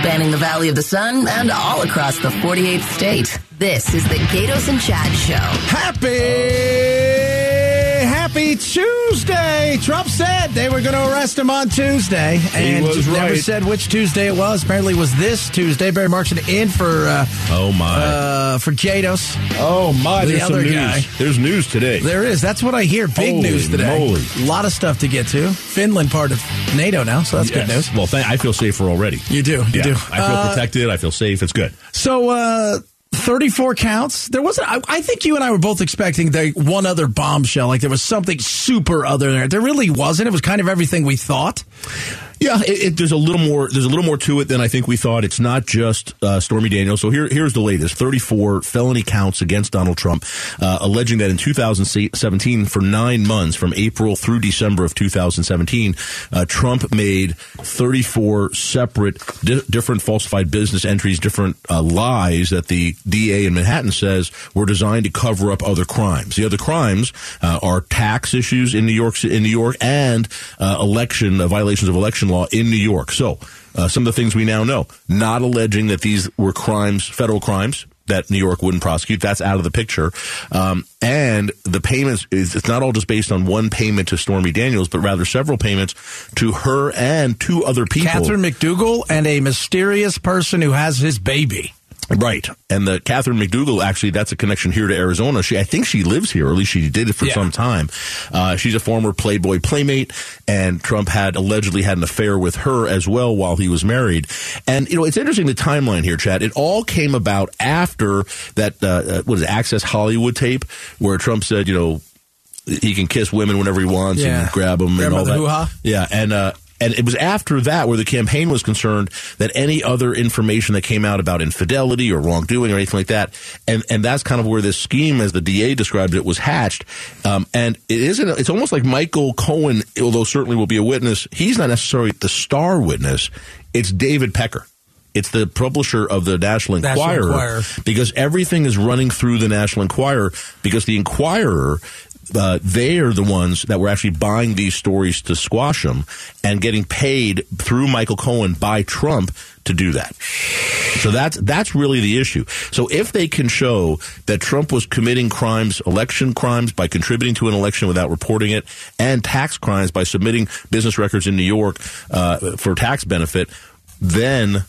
spanning the Valley of the Sun and all across the 48th state. This is the Gaydos and Chad Show. Happy, happy Tuesday. Trump said they were going to arrest him on Tuesday. And was never said which Tuesday it was. Apparently it was this Tuesday. Barry Markson in for, uh, Oh my! uh, for Gaydos. oh my! the other news. guy. There's news today. There is. That's what I hear. Big Holy news today. moly. A lot of stuff to get to. Finland part of NATO now, so that's good news. Well, th- I feel safer already. You do. You yeah, do. I feel Uh, protected. I feel safe. It's good. So, uh, 34 counts. There wasn't, I, I think you and I were both expecting the one other bombshell, like there was something super other there. There really wasn't. It was kind of everything we thought. Yeah, it, it, there's a little more. There's a little more to it than I think we thought. It's not just uh, Stormy Daniels. So here, here's the latest: 34 felony counts against Donald Trump, uh, alleging that in 2017, for nine months, from April through December of 2017, uh, Trump made 34 separate, di- different falsified business entries, different uh, lies that the DA in Manhattan says were designed to cover up other crimes. The other crimes uh, are tax issues in New York, in New York, and uh, election violations of election law in New York. So, uh, some of the things we now know: not alleging that these were crimes, federal crimes that New York wouldn't prosecute. That's out of the picture. Um, and the payments is it's not all just based on one payment to Stormy Daniels, but rather several payments to her and two other people. Catherine McDougal and a mysterious person who has his baby. Right. And the Catherine McDougal, actually, that's a connection here to Arizona. She, I think she lives here, or at least she did it for Yeah. some time. Uh, she's a former Playboy playmate, and Trump had allegedly had an affair with her as well while he was married. And, you know, it's interesting the timeline here, Chad. It all came about after that, uh, uh, what is it, Access Hollywood tape, where Trump said, you know, he can kiss women whenever he wants Yeah. and grab them Grab and all the that. hoo-ha? Yeah, and uh, and it was after that where the campaign was concerned that any other information that came out about infidelity or wrongdoing or anything like that, and and that's kind of where this scheme, as the DA described it, was hatched. Um, and it isn't. It's almost like Michael Cohen, although certainly will be a witness. He's not necessarily the star witness. It's David Pecker. It's the publisher of the National National Enquirer, Enquirer. because everything is running through the National Enquirer because the Enquirer uh, they are the ones that were actually buying these stories to squash them and getting paid through Michael Cohen by Trump to do that. So that's that's really the issue. So if they can show that Trump was committing crimes, election crimes by contributing to an election without reporting it, and tax crimes by submitting business records in New York uh, for tax benefit, then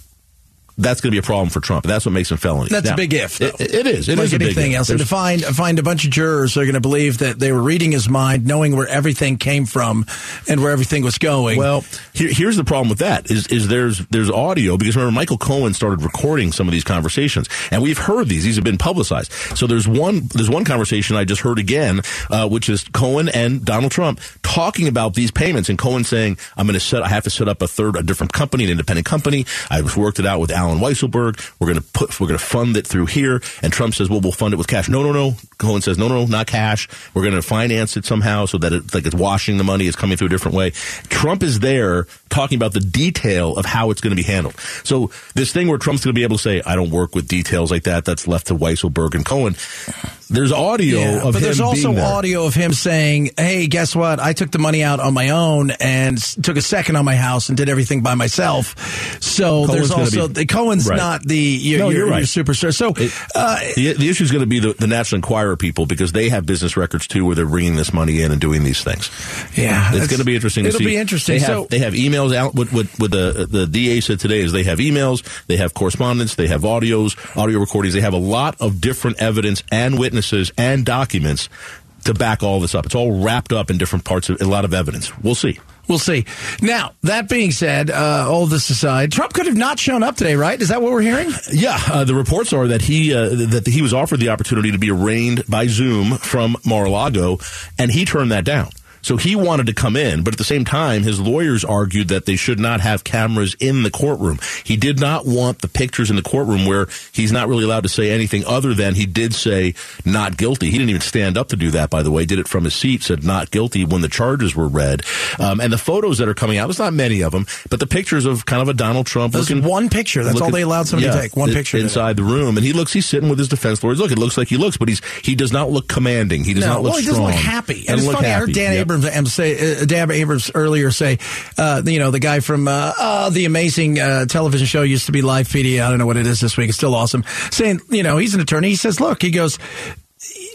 that's going to be a problem for Trump. That's what makes him felony. That's a big if. It, it is. It like is a big anything else. And to find find a bunch of jurors who are going to believe that they were reading his mind, knowing where everything came from and where everything was going. Well, here, here's the problem with that is is there's there's audio because remember Michael Cohen started recording some of these conversations and we've heard these these have been publicized. So there's one there's one conversation I just heard again, uh, which is Cohen and Donald Trump talking about these payments and Cohen saying I'm going to set I have to set up a third a different company an independent company. I've worked it out with Allen Weisselberg. We're going to put we're going to fund it through here and Trump says well we'll fund it with cash. No no no. Cohen says no no not cash. We're going to finance it somehow so that it's like it's washing the money. It's coming through a different way. Trump is there talking about the detail of how it's going to be handled. So this thing where Trump's going to be able to say, "I don't work with details like that," that's left to Weisselberg and Cohen. There's audio Yeah, of but him there's also there. audio of him saying, "Hey, guess what? I took the money out on my own and took a second on my house and did everything by myself." So Cohen's there's also be- the Cohen's Right. not the your, No, your, you're right. superstar. So It- uh, the, the issue is going to be the, the National Enquirer people because they have business records too, where they're bringing this money in and doing these things. yeah, It's going to be interesting. It'll see. be interesting. They have, so they have emails out. What, what, what the the DA said today is they have emails, they have correspondence, they have audios, audio recordings. They have a lot of different evidence and witnesses and documents to back all this up. It's all wrapped up in different parts of a lot of evidence. We'll see. We'll see. Now, that being said, uh, all this aside, Trump could have not shown up today, right? Is that what we're hearing? Yeah, uh, the reports are that he uh, that he was offered the opportunity to be arraigned by Zoom from Mar-a-Lago, and he turned that down. So he wanted to come in, but at the same time, his lawyers argued that they should not have cameras in the courtroom. He did not want the pictures in the courtroom where he's not really allowed to say anything other than he did say not guilty. He didn't even stand up to do that, by the way. Did it from his seat, said not guilty when the charges were read. Um, and the photos that are coming out, there's not many of them, but the pictures of kind of a Donald Trump There's looking one picture. That's all they allowed somebody to take. One picture inside the room, and he looks. He's sitting with his defense lawyers. Look, it looks like he looks, but he's he does not look commanding. He does No, not look well, he strong. doesn't look happy. And Doesn't it's look funny. I heard happy. Dan Yep. Abrams say, uh, Dan Abrams earlier say, uh, you know, the guy from uh, uh, the amazing uh, television show used to be Live PD. I don't know what it is this week. It's still awesome. Saying, you know, he's an attorney. He says, look, he goes,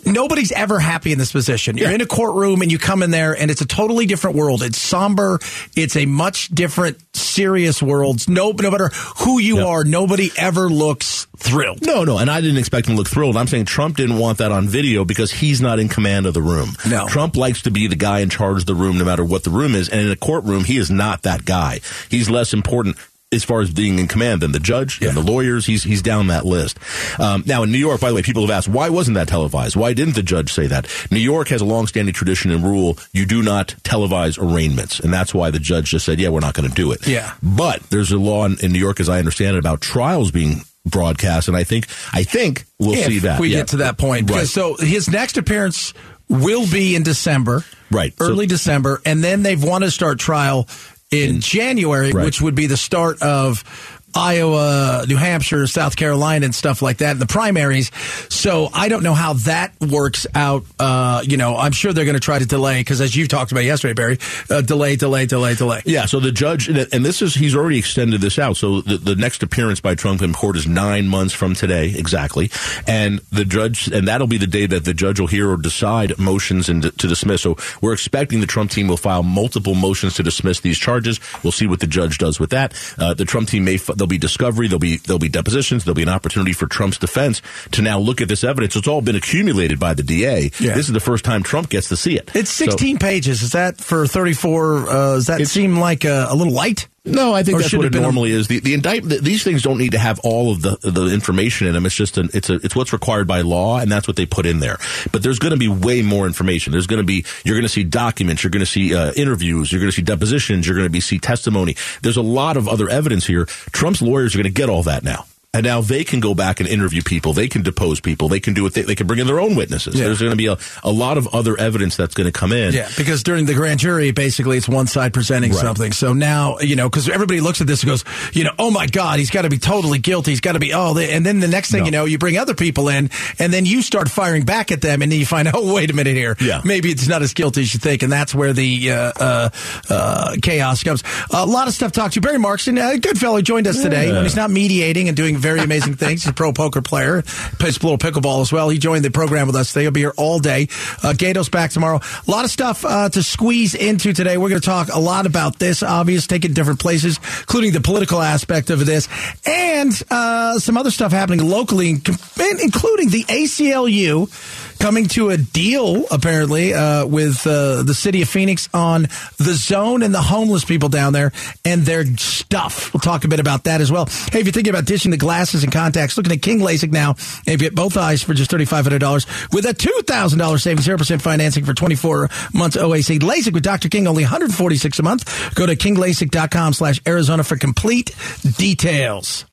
nobody's ever happy in this position. You're yeah. in a courtroom and you come in there and it's a totally different world. It's somber. It's a much different, serious world. No, no matter who you yep. are, nobody ever looks thrilled. No, no. And I didn't expect him to look thrilled. I'm saying Trump didn't want that on video because he's not in command of the room. No. Trump likes to be the guy in charge of the room no matter what the room is. And in a courtroom, he is not that guy. He's less important as far as being in command than the judge yeah. and the lawyers. He's he's down that list. Um, now in New York, by the way, people have asked why wasn't that televised? Why didn't the judge say that? New York has a long-standing tradition and rule: you do not televise arraignments, and that's why the judge just said, "Yeah, we're not going to do it." Yeah. But there's a law in, in, New York, as I understand it, about trials being broadcast, and I think I think we'll if see that. We yeah. get to that point, right. so his next appearance will be in December, right? Early so, December, and then they've want to start trial in January, right. which would be the start of Iowa, New Hampshire, South Carolina, and stuff like that in the primaries. So I don't know how that works out. Uh, you know, I'm sure they're going to try to delay because, as you talked about yesterday, Barry, uh, delay, delay, delay, delay. Yeah. So the judge, and this is he's already extended this out. So the, the next appearance by Trump in court is nine months from today, exactly. And the judge, and that'll be the day that the judge will hear or decide motions and to dismiss. So we're expecting the Trump team will file multiple motions to dismiss these charges. We'll see what the judge does with that. Uh, the Trump team may there'll be discovery, there'll be there'll be depositions, there'll be an opportunity for Trump's defense to now look at this evidence. It's all been accumulated by the DA. Yeah. This is the first time Trump gets to see it. It's 16 so, pages. Is that for 34? Uh, does that seem like a, a little light? No, I think or that's what it normally is. The, the indictment, these things don't need to have all of the the information in them. It's just an, it's a, it's what's required by law, and that's what they put in there. But there's going to be way more information. There's going to be you're going to see documents, you're going to see uh, interviews, you're going to see depositions, you're going to be see testimony. There's a lot of other evidence here. Trump's lawyers are going to get all that now and now they can go back and interview people. They can depose people. They can do it. They, they can bring in their own witnesses. Yeah. There's going to be a, a lot of other evidence that's going to come in. Yeah, because during the grand jury, basically, it's one side presenting right. something. So now, you know, because everybody looks at this and goes, you know, oh my God, he's got to be totally guilty. He's got to be, oh, and then the next thing no. you know, you bring other people in, and then you start firing back at them, and then you find, oh, wait a minute here. Yeah. Maybe it's not as guilty as you think. And that's where the uh, uh, uh, chaos comes. a lot of stuff to talk to. Barry Markson, a good fellow, joined us yeah. today when he's not mediating and doing very amazing things. He's a pro poker player, plays a little pickleball as well. He joined the program with us today. He'll be here all day. Uh, Gato's back tomorrow. A lot of stuff uh, to squeeze into today. We're going to talk a lot about this, obvious, taking different places, including the political aspect of this, and uh, some other stuff happening locally, including the ACLU coming to a deal apparently uh, with uh, the city of Phoenix on the zone and the homeless people down there and their stuff. We'll talk a bit about that as well. Hey, if you're thinking about ditching the glasses and contacts, looking at King LASIK now, and you get both eyes for just $3,500 with a $2,000 savings, 0% financing for 24 months OAC. LASIK with Dr. King, only 146 a month. Go to kinglasik.com slash Arizona for complete details.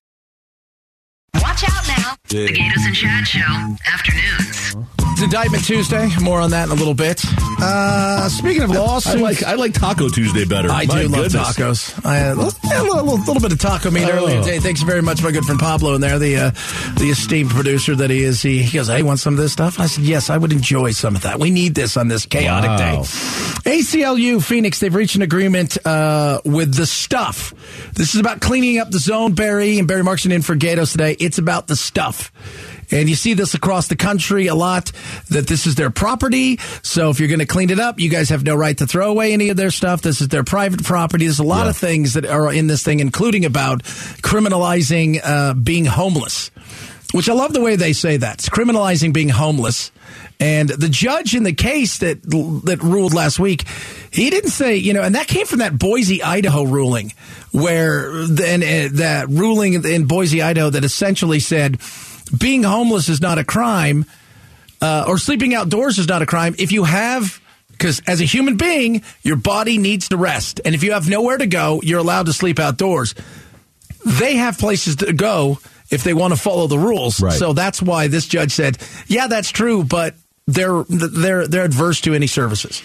Watch out now. The Gaydos and Chad Show, afternoons. It's Indictment Tuesday. More on that in a little bit. Uh, speaking of lawsuits, I like I like Taco Tuesday better. I my do goodness. love tacos. I had a little, little, little, bit of taco meat oh. earlier today. Thanks very much, my good friend Pablo in there, the uh, the esteemed producer that he is. He, he goes, "Hey, want some of this stuff?" I said, "Yes, I would enjoy some of that. We need this on this chaotic wow. day." ACLU Phoenix, they've reached an agreement uh, with the stuff. This is about cleaning up the zone. Barry and Barry Markson in for Gaydos today. It's about the stuff. And you see this across the country a lot that this is their property. So if you're going to clean it up, you guys have no right to throw away any of their stuff. This is their private property. There's a lot yeah. of things that are in this thing, including about criminalizing uh, being homeless, which I love the way they say that. It's criminalizing being homeless. And the judge in the case that that ruled last week, he didn't say, you know, and that came from that Boise, Idaho ruling, where then uh, that ruling in Boise, Idaho, that essentially said being homeless is not a crime, uh, or sleeping outdoors is not a crime if you have. Because as a human being, your body needs to rest. And if you have nowhere to go, you're allowed to sleep outdoors. They have places to go if they want to follow the rules. Right. So that's why this judge said, yeah, that's true, but they're they're they're adverse to any services.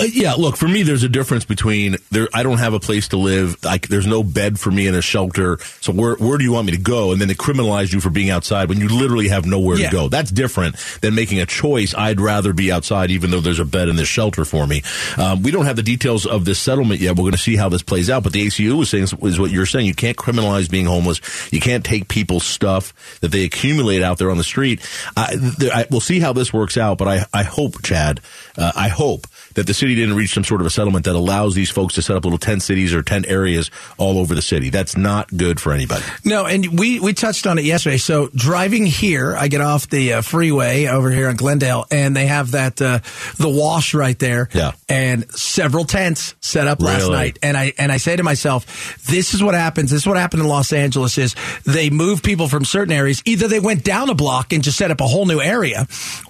Uh, yeah, look, for me, there's a difference between there. I don't have a place to live. Like, there's no bed for me in a shelter. So where where do you want me to go? And then they criminalize you for being outside when you literally have nowhere Yeah. to go. That's different than making a choice. I'd rather be outside, even though there's a bed in this shelter for me. Um, we don't have the details of this settlement yet. We're going to see how this plays out. But the ACU is saying is what you're saying. You can't criminalize being homeless. You can't take people's stuff that they accumulate out there on the street. I, I, we'll see how this works out. But I I hope, Chad, uh, I hope that the city didn't reach some sort of a settlement that allows these folks to set up little tent cities or tent areas all over the city. That's not good for anybody. No, and we, we touched on it yesterday. So driving here, I get off the uh, freeway over here in Glendale, and they have that uh, the wash right there. Yeah. and several tents set up last night. And I and I say to myself, this is what happens. This is what happened in Los Angeles. Is they move people from certain areas. Either they went down a block and just set up a whole new area,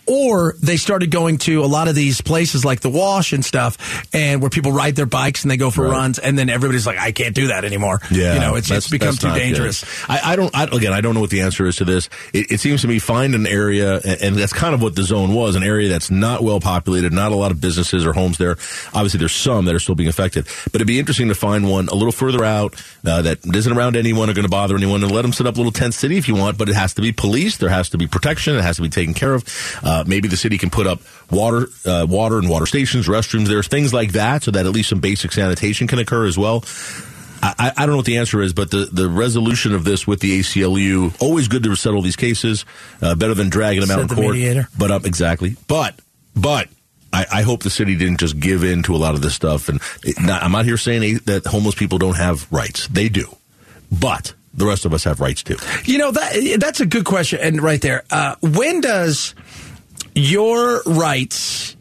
or they started going to a lot of these places like the wash and stuff, and where people ride their bikes and they go for Right. runs, and then everybody's like, I can't do that anymore. Yeah, you know, it's it's become too dangerous. I, I don't. I, again, I don't know what the answer is to this. It, it seems to me find an area, and, and that's kind of what the zone was, an area that's not well populated, not a lot of businesses or homes there. Obviously, there's some that are still being affected, but it'd be interesting to find one a little further out uh, that isn't around anyone or going to bother anyone, and let them set up a little tent city if you want. But it has to be policed. There has to be protection. It has to be taken care of. Uh, maybe the city can put up water, uh, water and water stations, restrooms. There's things like that, so that at least some basic sanitation can occur as well. I, I don't know what the answer is, but the, the resolution of this with the ACLU always good to settle these cases. Uh, better than dragging them out in the court. mediator. But up exactly. But but I, I hope the city didn't just give in to a lot of this stuff. And not, I'm not here saying that homeless people don't have rights. They do, but the rest of us have rights too. You know that that's a good question, and right there, uh, when does your rights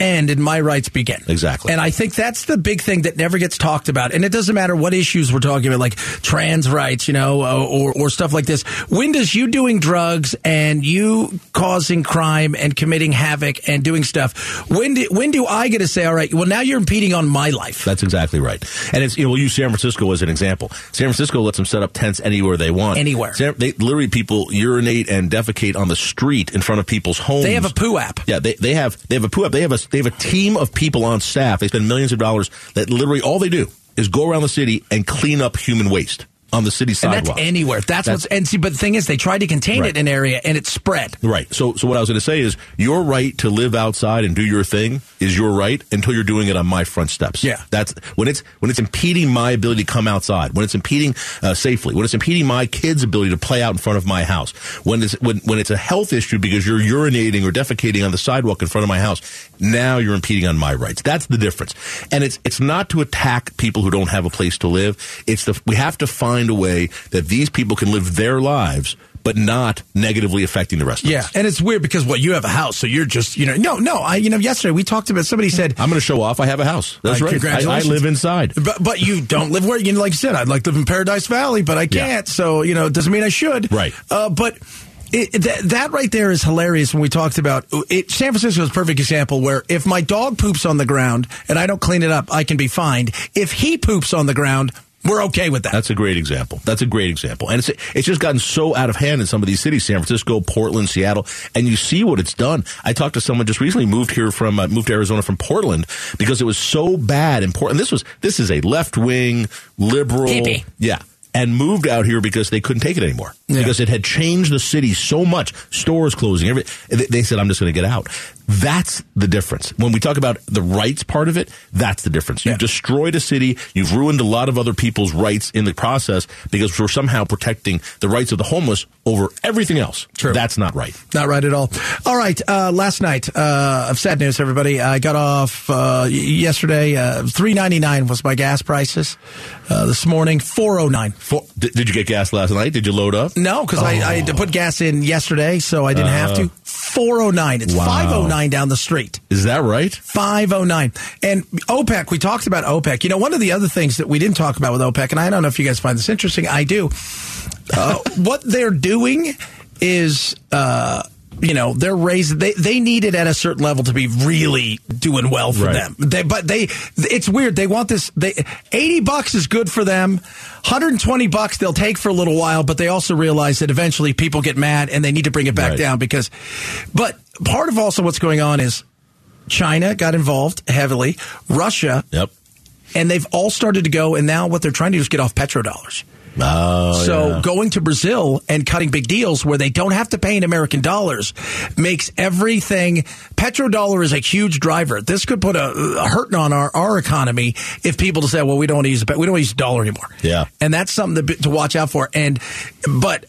end and my rights begin? Exactly. And I think that's the big thing that never gets talked about. And it doesn't matter what issues we're talking about, like trans rights, you know, or or stuff like this. When does you doing drugs and you causing crime and committing havoc and doing stuff? When do when do I get to say, all right, well now you're impeding on my life? That's exactly right. And it's, you know, we'll use San Francisco as an example. San Francisco lets them set up tents anywhere they want. Anywhere. San, they literally people urinate and defecate on the street in front of people's homes. They have a poo app. Yeah, they, they have they have a poo app. They have a they have a team of people on staff. They spend millions of dollars that literally all they do is go around the city and clean up human waste on the city And sidewalk. that's anywhere. That's, That's- what's and see. But the thing is, they tried to contain Right. it in an area, and it spread. Right. So, so what I was going to say is, your right to live outside and do your thing is your right until you're doing it on my front steps. Yeah. That's when it's when it's impeding my ability to come outside, when it's impeding uh, safely, when it's impeding my kids' ability to play out in front of my house, when it's when when it's a health issue because you're urinating or defecating on the sidewalk in front of my house. Now you're impeding on my rights. That's the difference. And it's it's not to attack people who don't have a place to live. It's the we have to find a way that these people can live their lives. But not negatively affecting the rest of Yeah, us. and it's weird because what you have a house, so you're just you know no no I you know yesterday we talked about somebody said I'm going to show off. I have a house. That's Uh, right. I, I live inside. but but you don't live where you know like you said I'd like to live in Paradise Valley but I can't so you know it doesn't mean I should Right. uh, but. It, that, that right there is hilarious when we talked about it. San Francisco is a perfect example where if my dog poops on the ground and I don't clean it up, I can be fined. If he poops on the ground, we're okay with that. That's a great example. That's a great example. And it's it's just gotten so out of hand in some of these cities, San Francisco, Portland, Seattle, and you see what it's done. I talked to someone just recently moved here from uh, moved to Arizona from Portland because it was so bad in Portland. This was this is a left-wing liberal Hippie. Yeah. And moved out here because they couldn't take it anymore. Yeah. Because it had changed the city so much. Stores closing. Every, they- they said, I'm just going to get out. That's the difference. When we talk about the rights part of it, that's the difference. You've Yeah. destroyed a city. You've ruined a lot of other people's rights in the process because we're somehow protecting the rights of the homeless over everything else. True. That's not right. Not right at all. All right. Uh, last night, uh, of sad news, everybody. I got off uh, yesterday. Uh, Three ninety nine was my gas prices. Uh, this morning, four oh nine. Did, you get gas last night? Did you load up? No, because I, I had to put gas in yesterday, so I didn't have to. Four oh nine. It's Wow. five oh nine down the street. Is that right? 509. And OPEC, we talked about OPEC. You know, one of the other things that we didn't talk about with OPEC, and I don't know if you guys find this interesting, I do. Uh, what they're doing is, uh, you know, they're raised they, they need it at a certain level to be really doing well for Right. them. They, but they, it's weird. They want this, they, 80 bucks is good for them. 120 bucks they'll take for a little while, but they also realize that eventually people get mad and they need to bring it back Right. down because, but part of also what's going on is, China got involved heavily, Russia, Yep. and they've all started to go. And now what they're trying to do is get off petrodollars. Oh, so yeah. going to Brazil and cutting big deals where they don't have to pay in American dollars makes everything. Petrodollar is a huge driver. This could put a, a hurting on our, our economy if people say, "Well, we don't want to use we don't use dollar anymore." Yeah. and that's something to, to watch out for. And but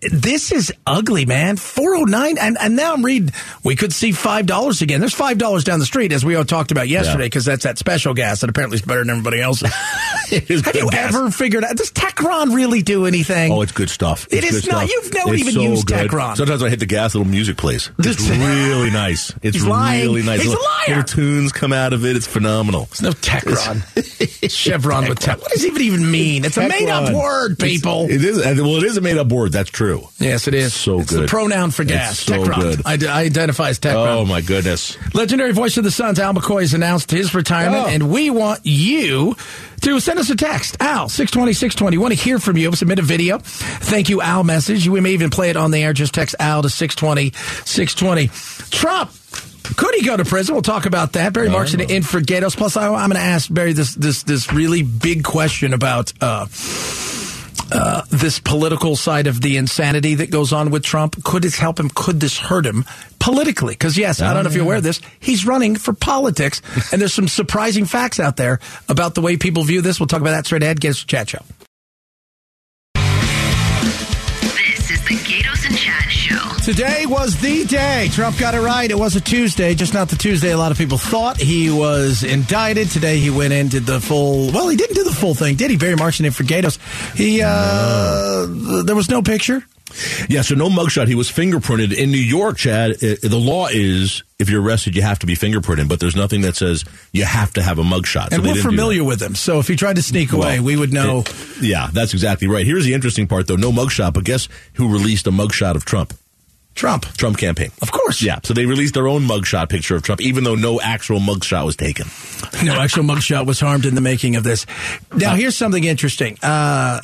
this is ugly, man. Four oh nine, and and now I'm reading we could see five dollars again. There's five dollars down the street, as we all talked about yesterday, because that's that special gas that apparently is better than everybody else's. It is Have you gas. ever figured out does Techron really do anything? Oh, it's good stuff. It It's not. stuff. You've never It's even so used good. Techron. Sometimes I hit the gas, little music plays. It's really nice. It's He's lying. really nice. He's a little, liar. little tunes come out of it. It's phenomenal. There's no Techron. Chevron with Tech. What does it even mean? It's a made up word, people. It is. Uh, well, it is a made up word. That's true. yes, it is. So it's good. the pronoun for It's gas. so Techron. good. I, I identify as Techron. Oh my goodness. Legendary voice of the Suns, Al McCoy, has announced his retirement, Oh. and we want you to send us a text. Al, 620, 620. want to hear from you. Submit a video. Thank you, Al message. We may even play it on the air. Just text Al to 620, 620. Trump. Could he go to prison? We'll talk about that. Barry Markson for Gaydos. Plus, I, I'm going to ask Barry this this this really big question about uh, uh, this political side of the insanity that goes on with Trump. Could this help him? Could this hurt him politically? Because yes, I don't know if you're aware of this. He's running for politics, and there's some surprising facts out there about the way people view this. We'll talk about that straight ahead. Get us a chat show. This is the Gaydos Show. Today was the day. Trump got it right. It was a Tuesday, just not the Tuesday a lot of people thought. He was indicted. Today he went in, did the full, well, he didn't do the full thing, did he? Barry Markson in for Gaydos. He, uh, there was no picture. Yeah, so no mugshot. He was fingerprinted in New York, Chad. the law is if you're arrested, you have to be fingerprinted, but there's nothing that says you have to have a mugshot. And they we're familiar with him. So if he tried to sneak away, we would know. it- yeah, that's exactly right. Here's the interesting part, though. No mugshot, but guess who released a mugshot of Trump? Trump. Trump campaign. Of course. Yeah, so they released their own mugshot picture of Trump, even though no actual mugshot was taken. No actual mugshot was harmed in the making of this. Now, here's something interesting. Uh,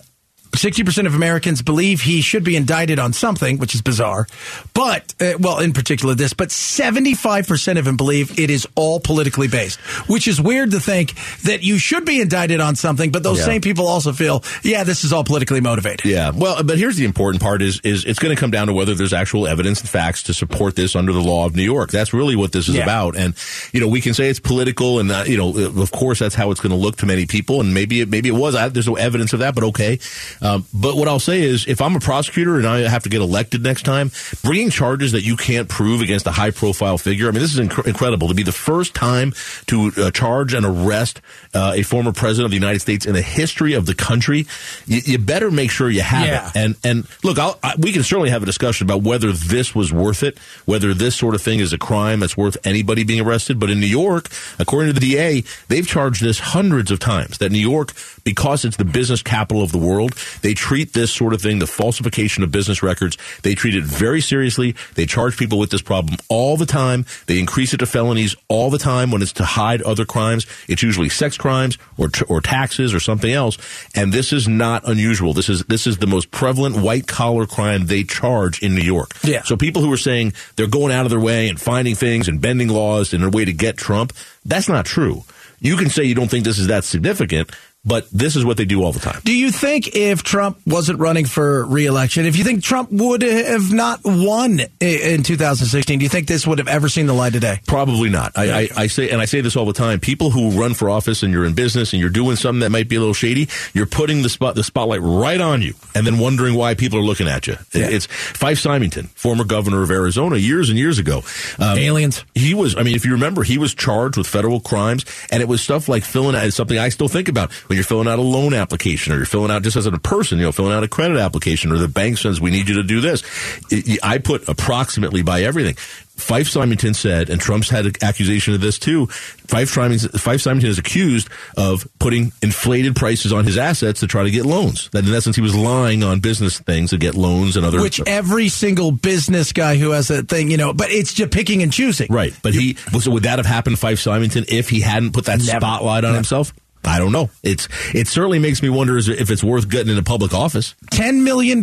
60% of Americans believe he should be indicted on something, which is bizarre. But, uh, well, in particular this, but 75% of them believe it is all politically based, which is weird to think that you should be indicted on something, but those Yeah. same people also feel, yeah, this is all politically motivated. Yeah, well, but here's the important part: is is it's going to come down to whether there's actual evidence and facts to support this under the law of New York. That's really what this is Yeah. about. And you know, we can say it's political, and uh, you know, of course, that's how it's going to look to many people. And maybe it maybe it was. I, there's no evidence of that, but okay. Um, but what I'll say is, if I'm a prosecutor and I have to get elected next time, bringing charges that you can't prove against a high profile figure. I mean, this is inc- incredible to be the first time to uh, charge and arrest uh, a former president of the United States in the history of the country. You, you better make sure you have Yeah. it. And and look, I'll, I, we can certainly have a discussion about whether this was worth it, whether this sort of thing is a crime that's worth anybody being arrested. But in New York, according to the DA, they've charged this hundreds of times. That New York, because it's the business capital of the world, they treat this sort of thing, the falsification of business records, they treat it very seriously. They charge people with this problem all the time. They increase it to felonies all the time when it's to hide other crimes. It's usually sex crimes or t- or taxes or something else. And this is not unusual. This is this is the most prevalent white collar crime they charge in New York. Yeah. So people who are saying they're going out of their way and finding things and bending laws in a way to get Trump, that's not true. You can say you don't think this is that significant, but this is what they do all the time. Do you think if Trump wasn't running for reelection, if you think Trump would have not won in 2016, do you think this would have ever seen the light of day? Probably not. I, I, I say, and I say this all the time. People who run for office and you're in business and you're doing something that might be a little shady, you're putting the spot, the spotlight right on you, and then wondering why people are looking at you. Yeah. It's Fife Symington, former governor of Arizona, years and years ago. Um, Aliens. He was. I mean, if you remember, he was charged with federal crimes, and it was stuff like filling out. Something I still think about when you're filling out a loan application, or you're filling out just as a person, you know, filling out a credit application, or the bank says we need you to do this. It- I put approximately by everything. Fife Symington said, and Trump's had an accusation of this too. Fife Symington, Fife Symington is accused of putting inflated prices on his assets to try to get loans. That in essence, he was lying on business things to get loans and other. Which every single business guy who has a thing, you know, but it's just picking and choosing. Right, but he so would that have happened to Fife Symington if he hadn't put that Never. spotlight on Never. himself? I don't know. It's it certainly makes me wonder if it's worth getting into public office. $10 million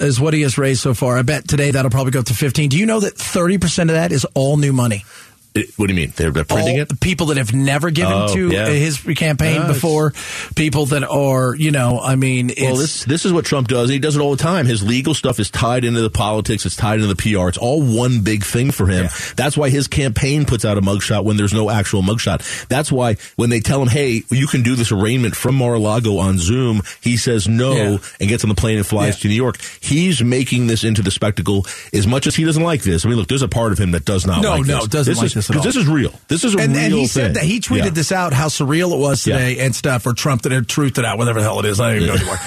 is what he has raised so far. I bet today that'll probably go up to 15. Do you know that 30% of that is all new money? It- what do you mean? They're, they're printing all it? the people that have never given Oh, to yeah. his campaign Yeah, it's- before, people that are, you know, I mean, it's, Well, this this is what Trump does. He does it all the time. His legal stuff is tied into the politics. It's tied into the PR. It's all one big thing for him. That's why his campaign puts out a mugshot when there's no actual mugshot. That's why when they tell him, "Hey, you can do this arraignment from Mar-a-Lago on Zoom," he says no Yeah. and gets on the plane and flies Yeah. to New York. He's making this into the spectacle as much as he doesn't like this. I mean, look, there's a part of him that does not No, like no, this. doesn't like is, this at 'cause all. This is real. This is a and, real and he thing. said that he tweeted Yeah. this out how surreal it was Yeah. today and stuff or Trump that had truthed it out whatever the hell it is I don't even know anymore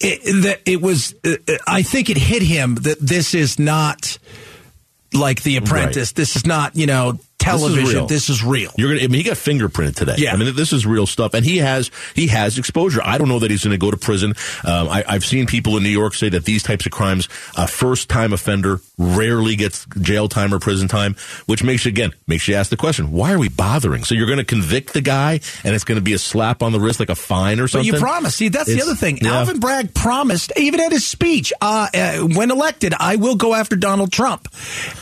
it, that it was uh, I think it hit him that this is not like The Apprentice this is not you know television real. this is real You're gonna. I mean, he got fingerprinted today. Yeah. I mean, this is real stuff, and he has he has exposure. I don't know that he's going to go to prison. Um, I, I've seen people in New York say that these types of crimes, a first time offender rarely gets jail time or prison time, which makes you again makes you ask the question: Why are we bothering? So you're going to convict the guy, and it's going to be a slap on the wrist, like a fine or But something. you promised. See, that's the other thing. yeah. Alvin Bragg promised, even at his speech, uh, uh, when elected, I will go after Donald Trump.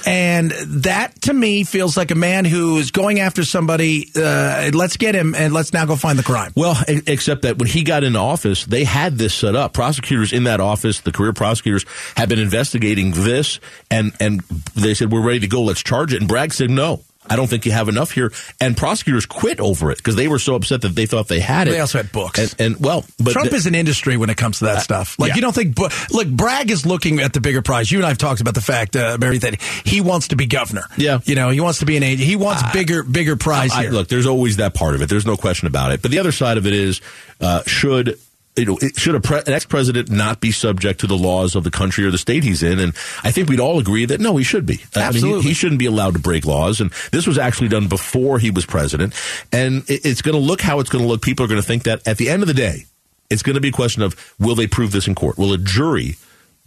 And that, to me, feels like a man who is going after somebody. Uh, let's get him, and let's now go find the crime. Well, except that when he got into office, they had this set up. Prosecutors in that office, the career prosecutors, had been investigating this, and and they said we're ready to go. Let's charge it. And Bragg said no. I don't think you have enough here. And prosecutors quit over it because they were so upset that they thought they had it. They also had books. And, and well, but Trump the- is an industry when it comes to that stuff. Like yeah. you don't think, look, Bragg is looking at the bigger prize. You and I have talked about the fact, uh, Barry, that he wants to be governor. Yeah. you know, he wants to be an agent. He wants bigger, bigger prize I, here. look, there's always that part of it. There's no question about it. But the other side of it is, uh, should you know, it- should a pre- an ex-president not be subject to the laws of the country or the state he's in? And I think we'd all agree that no, he should be. I mean, he- Absolutely. he, shouldn't be allowed to break laws. And this was actually done before he was president. And it, it's going to look how it's going to look. People are going to think that at the end of the day, it's going to be a question of will they prove this in court? Will a jury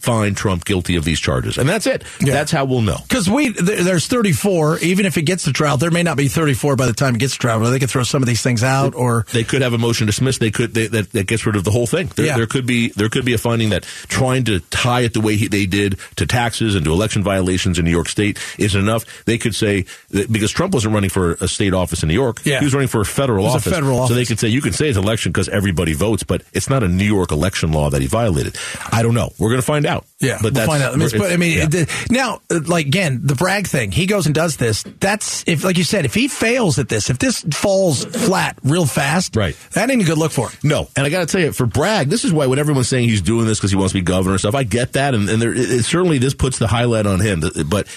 find Trump guilty of these charges? And that's it. Yeah. That's how we'll know. Because we there, there's 34. Even if it gets to trial, there may not be 34 by the time it gets to trial. But they could throw some of these things out, or they could have a motion dismissed. They could they, that, that gets rid of the whole thing. There, Yeah. there could be there could be a finding that trying to tie it the way he, they did to taxes and to election violations in New York State isn't enough. They could say that because Trump wasn't running for a state office in New York, Yeah. he was running for a federal was a office. federal So they could say you can say it's election because everybody votes, but it's not a New York election law that he violated. I don't know. We're going to find out. Yeah, but we'll that's, find out. I mean, but, I mean, yeah. the- now, uh, like again, the Bragg thing. He goes and does this. That's if, like you said, if he fails at this, if this falls flat real fast, Right. That ain't a good look for him. No, and I got to tell you, for Bragg, this is why when everyone's saying he's doing this because he wants to be governor and stuff, I get that, and, and there, it, it- certainly this puts the highlight on him. But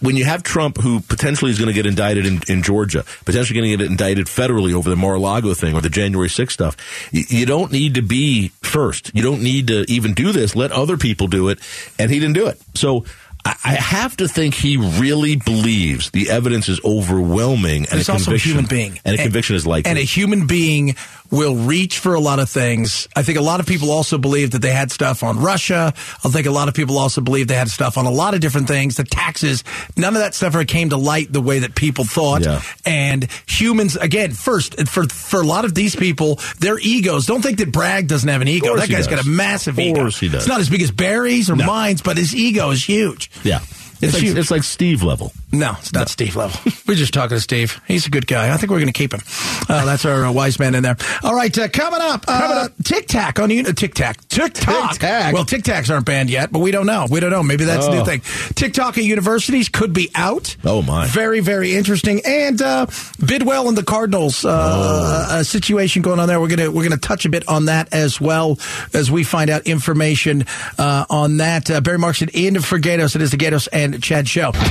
when you have Trump, who potentially is going to get indicted in, in Georgia, potentially going to get indicted federally over the Mar-a-Lago thing or the January 6th stuff, you, you don't need to be first. You don't need to even do this. Let other people do it, and he didn't do it. So. I I have to think he really believes the evidence is overwhelming, and He's a also a conviction, human being, and a conviction is likely. And a human being will reach for a lot of things. I think a lot of people also believe that they had stuff on Russia. I think a lot of people also believe they had stuff on a lot of different things. The taxes, none of that stuff ever came to light the way that people thought. Yeah. And humans, again, first for for a lot of these people, their egos. Don't think that Bragg doesn't have an ego. That guy's does. got a massive Of ego. course he does. It's not as big as Barry's or mine's, but his ego is huge. Yeah. It's It's, like, it's like Steve level. No, it's not Steve level. We're just talking to Steve. He's a good guy. I think we're going to keep him. Uh, that's our uh, wise man in there. All right, uh, coming up, uh, Tic Tac on you. Tic Tac, TikTok. Tic-tac. Well, Tic Tacs aren't banned yet, but we don't know. We don't know. Maybe that's a new Oh. thing. TikTok at universities could be out. Oh, my. Very, very interesting. And uh, Bidwill and the Cardinals uh, Oh. situation going on there. We're gonna we're gonna touch a bit on that as well as we find out information uh, on that. Uh, Barry Marks in for Gaydos. It is the Gaydos and Chad show. Drive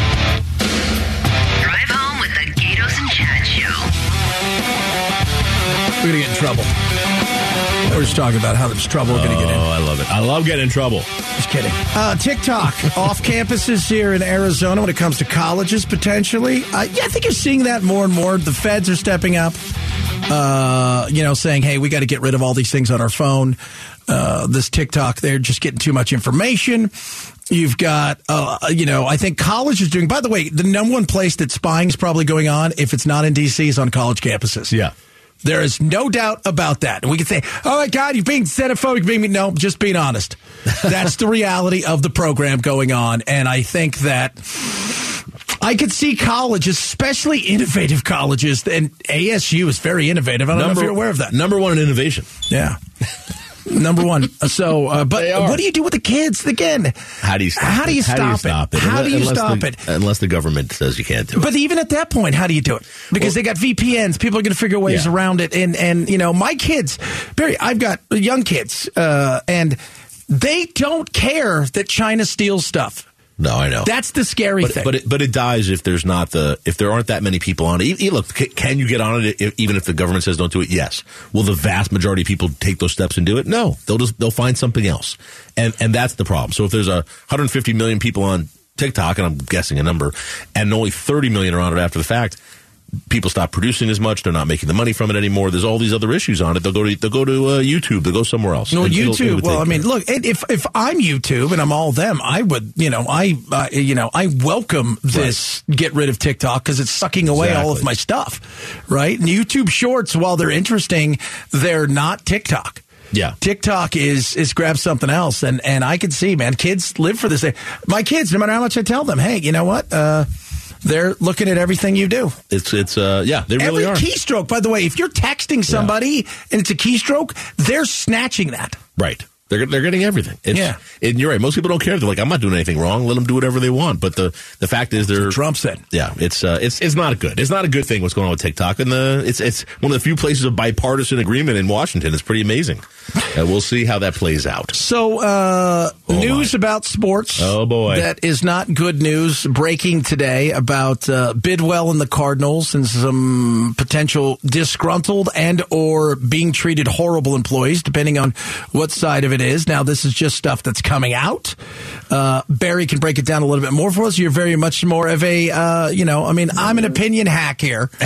home with the Gaydos and Chad Show. We're going to get in trouble. We're just talking about how there's trouble we're going to get in. Oh, I love it. I love getting in trouble. Just kidding. Uh, TikTok off campuses here in Arizona when it comes to colleges potentially. Uh, yeah, I think you're seeing that more and more. The feds are stepping up, uh, you know, saying, hey, we got to get rid of all these things on our phone. Uh, this TikTok, they're just getting too much information. You've got, uh, you know, I think college is doing, by the way, the number one place that spying is probably going on, if it's not in D.C., is on college campuses. Yeah. There is no doubt about that. And we can say, oh my God, you're being xenophobic, being no, just being honest. That's the reality of the program going on. And I think that I could see colleges, especially innovative colleges, and ASU is very innovative. I don't know if you're aware of that. Number one in innovation. Yeah. Number one. So, uh, but what do you do with the kids again? How do you stop How do you it? stop, it? How do you Unless stop the- it? Unless the government says you can't do it. But even at that point, how do you do it? Because they got VPNs. People are going to figure ways Yeah. around it. And, and, you know, my kids, Barry, I've got young kids, uh, and they don't care that China steals stuff. No, I know. That's the scary but, thing. but it, but it dies if there's not the if there aren't that many people on it. Look, can you get on it if, even if the government says don't do it? Yes. Will the vast majority of people take those steps and do it? No. They'll just they'll find something else, and and that's the problem. So if there's a 150 million people on TikTok, and I'm guessing a number, and only 30 million are on it after the fact. People stop producing as much. They're not making the money from it anymore. There's all these other issues on it. They'll go to they'll go to uh, YouTube. They'll go somewhere else. No, And it'll- YouTube. it'll well, I mean, look, if if I'm YouTube and I'm all them, I would, you know, I, uh, you know, I welcome this get rid of TikTok because it's sucking away all of my stuff, right? And YouTube Shorts, while they're interesting, they're not TikTok. Yeah. TikTok is is grab something else, and and I can see, man, kids live for this. My kids, no matter how much I tell them, hey, you know what? Uh, they're looking at everything you do. it's it's uh yeah they really Every are keystroke, by the way, if you're texting somebody and it's a keystroke, they're snatching that. Right. They're, they're getting everything. It's, Yeah. And you're right. Most people don't care. They're like, I'm not doing anything wrong. Let them do whatever they want. But the, the fact is they're. Trump said. Yeah, it's uh, it's it's not good. It's not a good thing what's going on with TikTok, and the it's it's one of the few places of bipartisan agreement in Washington. It's pretty amazing. Uh, we'll see how that plays out. So, uh, Oh, news my. about sports. Oh, boy. That is not good news breaking today about uh, Bidwill and the Cardinals and some potential disgruntled and or being treated horrible employees, depending on what side of it is. Now, this is just stuff that's coming out. Uh, Barry can break it down a little bit more for us. You're very much more of a, uh, you know, I mean, I'm an opinion hack here.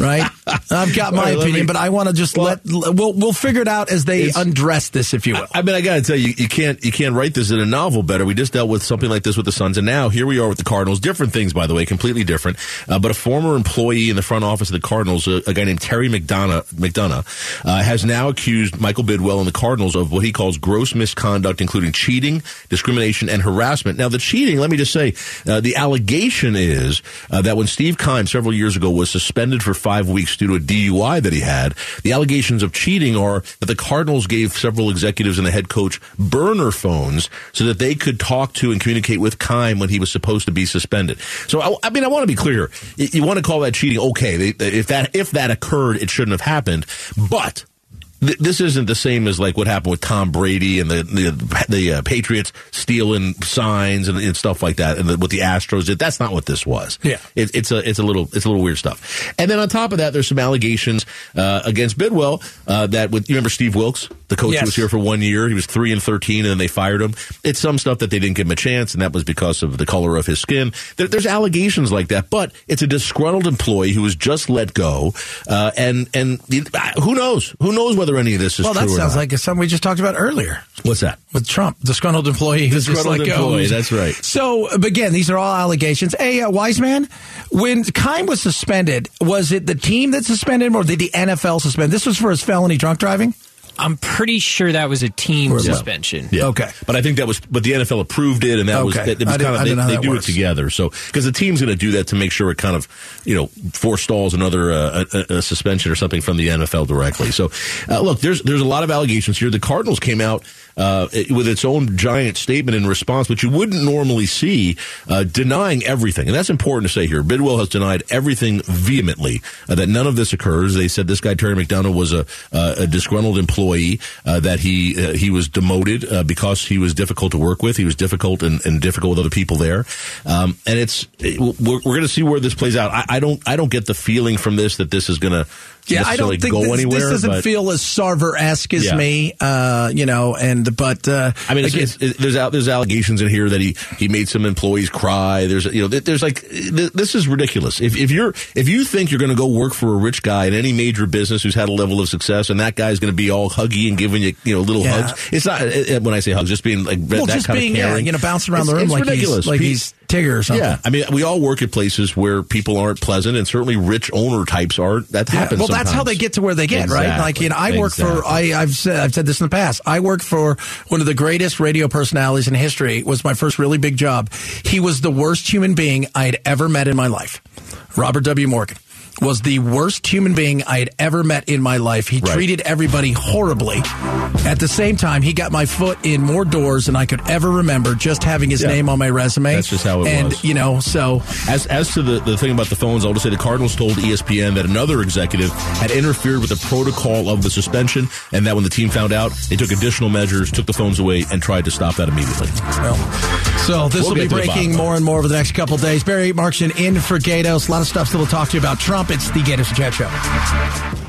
right? I've got my right, opinion, me- but I want to just Well- let we'll we'll figure it out as they undress this, if you will. I mean, I got to tell you, you can't you can't write this in a novel better. We just dealt with something like this with the Suns, and now here we are with the Cardinals. Different things, by the way, completely different. Uh, but a former employee in the front office of the Cardinals, a, a guy named Terry McDonough, McDonough, uh, has now accused Michael Bidwill and the Cardinals of what he calls gross misconduct, including cheating, discrimination, and harassment. Now, the cheating, let me just say, uh, the allegation is uh, that when Steve Keim several years ago was suspended for five weeks due to a DUI that he had, the allegations of cheating are that the Cardinals gave several executives and the head coach burner phones so that they could talk to and communicate with Keim when he was supposed to be suspended. So, I, I mean, I want to be clear. You, you want to call that cheating? Okay, they, if that if that occurred, it shouldn't have happened. But th- this isn't the same as like what happened with Tom Brady and the the, the uh, Patriots stealing signs and, and stuff like that, and the, what the Astros did. That's not what this was. Yeah. it, it's a it's a little it's a little weird stuff. And then on top of that, there's some allegations uh, against Bidwill uh, that with you remember Steve Wilks, the coach Yes. who was here for one year. He was three and thirteen, and then they fired him. It's some stuff that they didn't give him a chance, and that was because of the color of his skin. There, there's allegations like that, but it's a disgruntled employee who was just let go, uh, and and who knows? Who knows whether any of this is Well, that sounds like something we just talked about earlier What's that? with Trump, disgruntled employee Disgruntled like employee, goes. that's right. So again, these are all allegations. Hey, uh, Wiseman, when Keim was suspended, was it the team that suspended him or did the NFL suspend? This was for his felony drunk driving. I'm pretty sure that was a team Yeah. suspension. Yeah. Okay. But I think that was, but the NFL approved it, and that was, Okay. that, it was kind of, they, they do works. it together. So, because the team's going to do that to make sure it kind of, you know, forestalls another uh, a, a suspension or something from the NFL directly. So, uh, look, there's there's a lot of allegations here. The Cardinals came out uh, with its own giant statement in response, which you wouldn't normally see, uh, denying everything, and that's important to say here. Bidwill has denied everything vehemently uh, that none of this occurs. They said this guy Terry McDonough was a, a disgruntled employee uh, that he uh, he was demoted uh, because he was difficult to work with. He was difficult and, and difficult with other people there, um, and it's it- we're, we're going to see where this plays out. I, I don't I don't get the feeling from this that this is going to Yeah, I don't think this, anywhere. this doesn't but- feel as Sarver esque as Yeah. me, uh, you know. And but uh, I mean, it's, again- it's, it, there's there's allegations in here that he, he made some employees cry. There's you know there's like this is ridiculous. If if you're if you think you're going to go work for a rich guy in any major business who's had a level of success, and that guy's going to be all huggy and giving you you know little Yeah. hugs, it's not when I say hugs, just being like well, that just kind being of yeah, caring. you know, bouncing around It's- the room it's like ridiculous. he's like Pe- he's Tigger or something. Yeah, I mean, we all work at places where people aren't pleasant, and certainly rich owner types are. That happens. well, that's how sometimes. they get to where they get, right? Like, you know, I work for, Exactly. I, I've said, I've said this in the past. I worked for one of the greatest radio personalities in history. It was my first really big job. He was the worst human being I had ever met in my life. Robert W. Morgan was the worst human being I had ever met in my life. He Right. treated everybody horribly. At the same time, he got my foot in more doors than I could ever remember just having his Yeah. name on my resume. That's just how it and, was. you know, so As as to the, the thing about the phones, I'll just say the Cardinals told ESPN that another executive had interfered with the protocol of the suspension, and that when the team found out, they took additional measures, took the phones away, and tried to stop that immediately. Well, so this We'll will be get to the breaking more and more over the next couple days. Barry Markson in for Gaydos. A lot of stuff still to talk to you about Trump. It's the and Chat Show.